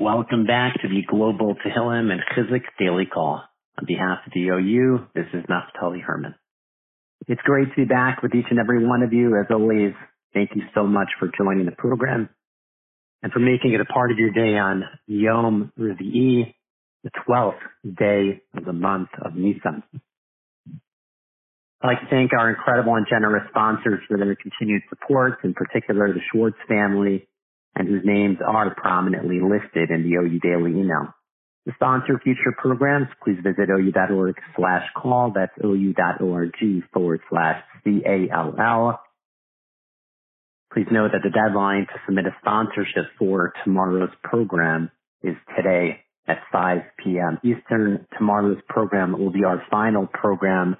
Welcome back to the Global Tehillim and Chizuk Daily Call. On behalf of the OU, this is Naftali Herman. It's great to be back with each and every one of you. As always, thank you so much for joining the program and for making it a part of your day on Yom Revi'i, the 12th day of the month of Nisan. I'd like to thank our incredible and generous sponsors for their continued support, in particular the Schwartz family, and whose names are prominently listed in the OU Daily email. To sponsor future programs, please visit ou.org slash call. That's ou.org forward slash C-A-L-L. Please note that the deadline to submit a sponsorship for tomorrow's program is today at 5 p.m. Eastern. Tomorrow's program will be our final program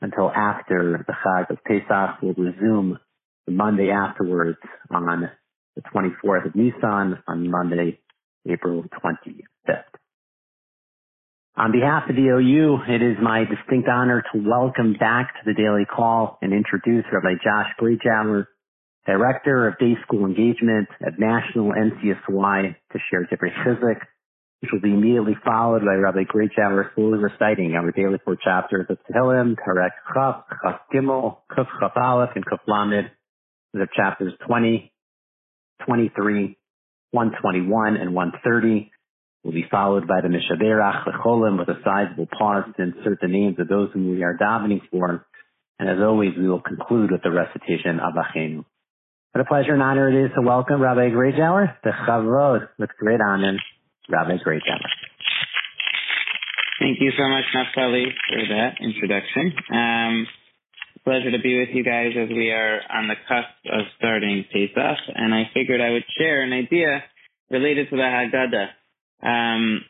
until after the Chag of Pesach. We'll resume the Monday afterwards on the 24th of Nisan on Monday, April 25th. On behalf of the OU, it is my distinct honor to welcome back to the daily call and introduce Rabbi Josh Grajower, Director of Day School Engagement at National NCSY to share Divrei Chizuk, which will be immediately followed by Rabbi Grajower slowly reciting our daily four chapters of Tehillim, Perek Chaf, Chaf Gimel, Kuf Chaf Aleph, and Kuf Lamed, the chapters 20, 23, 121, and 130 will be followed by the Mishaberach Lecholim with a sizable pause to insert the names of those whom we are davening for. And as always, we will conclude with the recitation of Achenu. What a pleasure and honor it is to welcome Rabbi Grajower to Chavod with great honor, Rabbi Grajower. Thank you so much, Naftali, for that introduction. Um, pleasure to be with you guys as we are on the cusp of starting Pesach, and I figured I would share an idea related to the Haggadah. Um,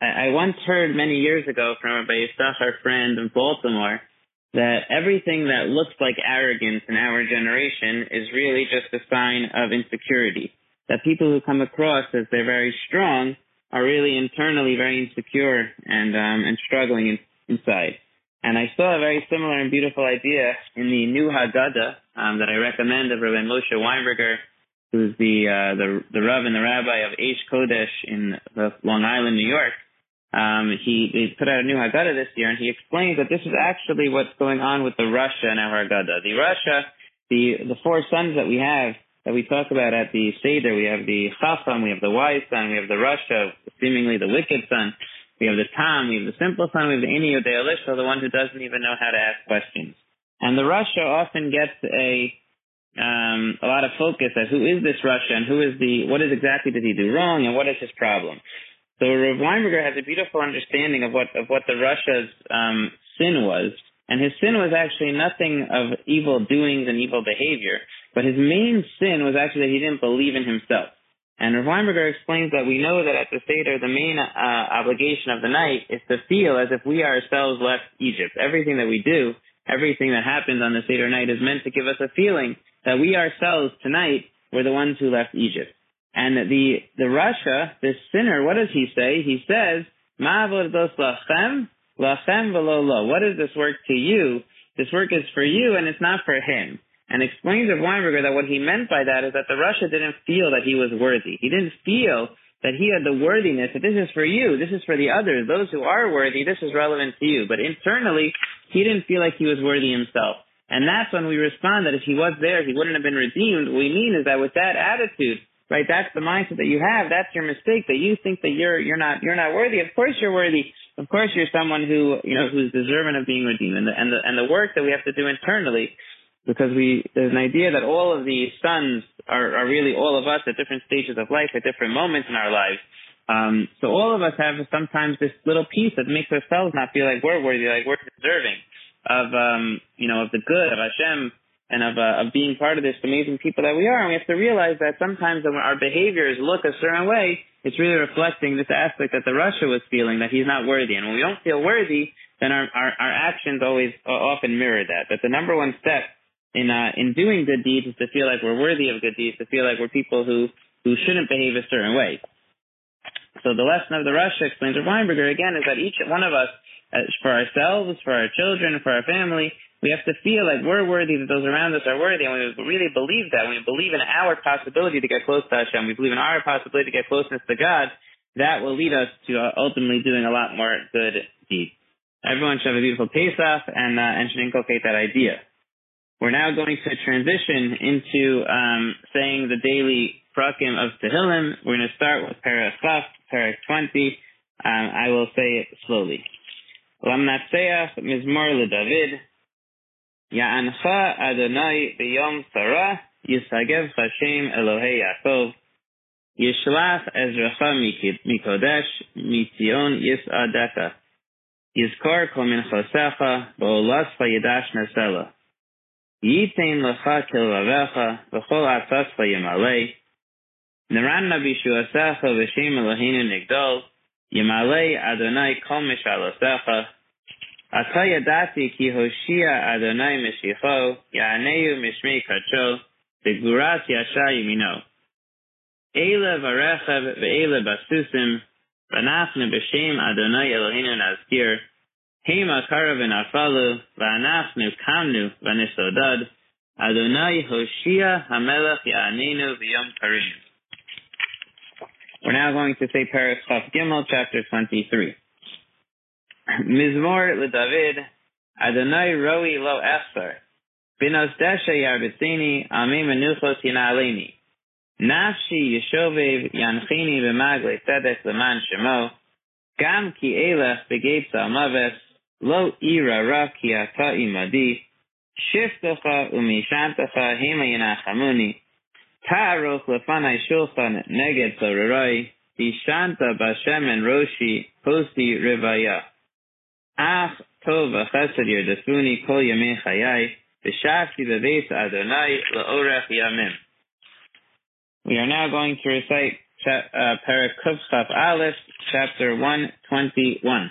I, I once heard many years ago from Rabbi Yisach, our friend in Baltimore, that everything that looks like arrogance in our generation is really just a sign of insecurity. That people who come across as they're very strong are really internally very insecure and um, and struggling in, inside. And I saw a very similar and beautiful idea in the new Haggadah um, that I recommend of Rabbi Moshe Weinberger, who's the uh, the the Rav and the Rabbi of Aish Kodesh in Long Island, New York. Um, he they put out a new Haggadah this year, and he explains that this is actually what's going on with the Rasha in our Haggadah. The Rasha, the the four sons that we have that we talk about at the Seder, we have the Chacham, we have the wise son, we have the Rasha, seemingly the wicked son. We have the Tam, we have the simple son, we have the Ini Elisha, the one who doesn't even know how to ask questions. And the Rasha often gets a um, a lot of focus at who is this Rasha and who is the what is exactly did he do wrong and what is his problem. So Rav Weinberger has a beautiful understanding of what of what the Rasha's um, sin was, and his sin was actually nothing of evil doings and evil behavior, but his main sin was actually that he didn't believe in himself. And Weinberger explains that we know that at the Seder, the main uh, obligation of the night is to feel as if we ourselves left Egypt. Everything that we do, everything that happens on the Seder night is meant to give us a feeling that we ourselves tonight were the ones who left Egypt. And the, the Rasha, this sinner, what does he say? He says, lachem, lachem What is this work to you? This work is for you and it's not for him and explains to Weinberger that what he meant by that is that the Rasha didn't feel that he was worthy. He didn't feel that he had the worthiness that this is for you, this is for the others, those who are worthy, this is relevant to you. But internally, he didn't feel like he was worthy himself. And that's when we respond that if he was there, he wouldn't have been redeemed. What we mean is that with that attitude, right, that's the mindset that you have, that's your mistake, that you think that you're, you're not, you're not worthy. Of course you're worthy. Of course you're someone who, you know, who's deserving of being redeemed. And the, and the, and the work that we have to do internally because we there's an idea that all of the sons are, are really all of us at different stages of life, at different moments in our lives. Um, so all of us have sometimes this little piece that makes ourselves not feel like we're worthy, like we're deserving of um, you know of the good of Hashem and of uh, of being part of this amazing people that we are. And we have to realize that sometimes when our behaviors look a certain way, it's really reflecting this aspect that the Rasha was feeling that he's not worthy. And when we don't feel worthy, then our our, our actions always uh, often mirror that. That the number one step in uh, in doing good deeds is to feel like we're worthy of good deeds, to feel like we're people who who shouldn't behave a certain way. So the lesson of the Rasha explains of Weinberger again is that each one of us, uh, for ourselves, for our children, for our family, we have to feel like we're worthy, that those around us are worthy, and we really believe that, when we believe in our possibility to get close to Hashem, we believe in our possibility to get closeness to God, that will lead us to uh, ultimately doing a lot more good deeds. Everyone should have a beautiful Pesach and, uh, and should inculcate that idea. We're now going to transition into um, saying the daily prakim of Tehillim. We're going to start with Parak Chaf, Parak 20. Um, I will say it slowly. Lamnatseach Mizmor LeDavid Ya'ancha Adonai B'yom Sarah Yisagev Hashem Elohei Yaakov Yishlach Ezracha Mikodesh Mitzion Yisadeka Yizkor Kol Minchosecha Ba'olascha Yidash Nesela Yitain Lecha Kilvavecha V'chol Atzascha Yimalei Naran Nabishuasecha V'Shem Eloheinu Nigdol Yimalei Adonai Kol Mishalosecha Ata Yadati Ki Hoshia Adonai Mishicho Ya'aneu Mishmei Kacho Begurat Yasha Yimino. Eile Varechav Ve'ele Basusim Vanachnu B'Shem Adonai Eloheinu Nazkir Hema Vanachnu Kamnu V'Nisodad Adonai Hoshia Ya'anenu V'Yom Karim we're now going to say Paris Chaf Gimel, chapter 23. Mizmor LeDavid, Adonai Roi Lo Echsar, Binos Desha Yarbitsini, Ami Menuchos Yinaleni, Nafshi Yeshovev Yanchini B'Magle Tzedek Leman Shemo, Gam Ki Elech Begetza Amaves, Lo Ira Ra Ki Ata Imadi, Shiftecha Umishantecha Hema Yinachamuni, Ta'aroch lefanai shulchan neged sorarai, Dishanta bashemen roshi, posti rivaya. Ach tov kol chayai, Adonai. We are now going to recite uh, Parak Kufchaf Aleph, chapter 121.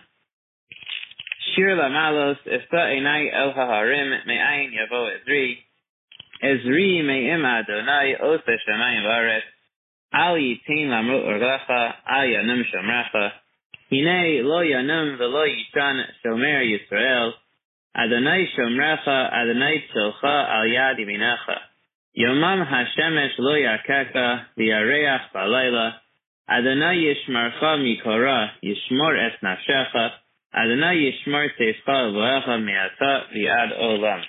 Shir lamalos, Esta enai el haharim, me'ayin yavo ezri, Ezri me'im Adonai ose shamayim v'aretz, al yitin lamru orgacha, al yanum shomracha, hine lo yanum v'lo yitan shomer Yisrael, Adonai shomracha, Adonai tzilcha al yad yiminecha, yomam hashemesh lo yakeka, v'yareach balayla, Adonai yishmarcha mikora, yishmor es nafshecha, Adonai yishmor teifcha v'echa mi'ata v'yad olam.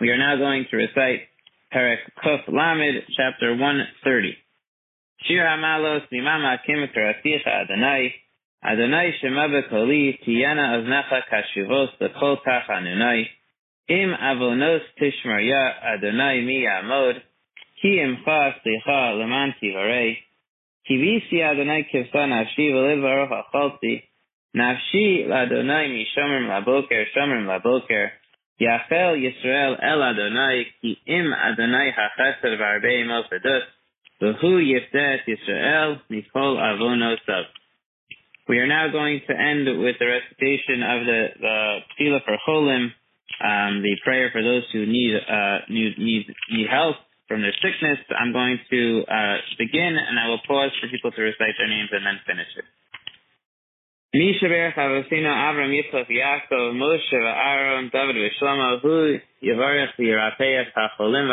We are now going to recite Perek Kuf Lamed, chapter 130. Shir Hamalos Mimama Kim Karaticha Adonai, Adonai Shema Bekoli, Tiyana Aznecha Kashuvos Tach Anunai, Im Avonos Tishmarya Adonai Mi Yamod, Ki Imcha Slicha Leman Tivarei, Kivisi Adonai Kivsa Nafshi V'Liv Baruch Acholti, Nafshi Ladonai Laboker, Laboker, Yisrael El Adonai Ki Im Adonai V'Hu Yifdet Yisrael Mikol Avonosav. We are now going to end with the recitation of the the Tefillah for Cholim, um, the prayer for those who need uh, need need need help from their sickness. I'm going to uh, begin, and I will pause for people to recite their names and then finish it. מי שברך אבותינו אברהם יצחק יעקב משה ואהרון דוד ושלמה הוא יברך וירפא את החולים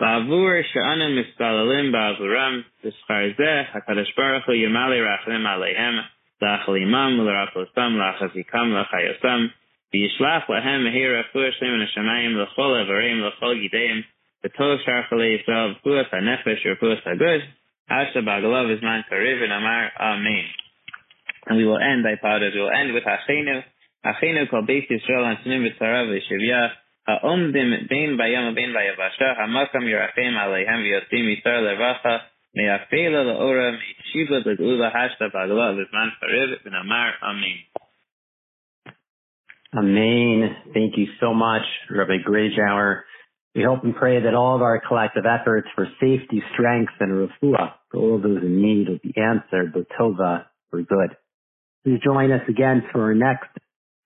בעבור שאנו מתפללים בעבורם, בשכר זה הקדוש ברוך הוא ימלא רחמים עליהם, להחלימם ולרפאותם, להחזיקם ולחיותם, וישלח להם מהיר רפואה שלם מן השמיים לכל איברים, לכל גידיהם, וטוב שרחלי ישראל, רפואת הנפש ורפואת הגוף, עד שבעגלו בזמן קריב ונאמר אמן. And we will end, I apologize, we will end with Achenu, Achenu called Beis Yisrael, Antonim B'Tzara V'Shivya, העומדים Amen. Thank you so much, Rabbi Grajower. We hope and pray that all of our collective efforts for safety, strength, and refuah for all of those in need will be answered but tova for good. Please join us again for our next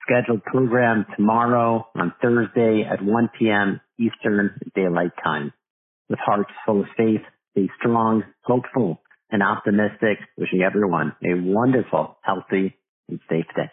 scheduled program tomorrow on Thursday at 1 p.m. Eastern Daylight Time. With hearts full of faith, stay strong, hopeful, and optimistic, wishing everyone a wonderful, healthy, and safe day.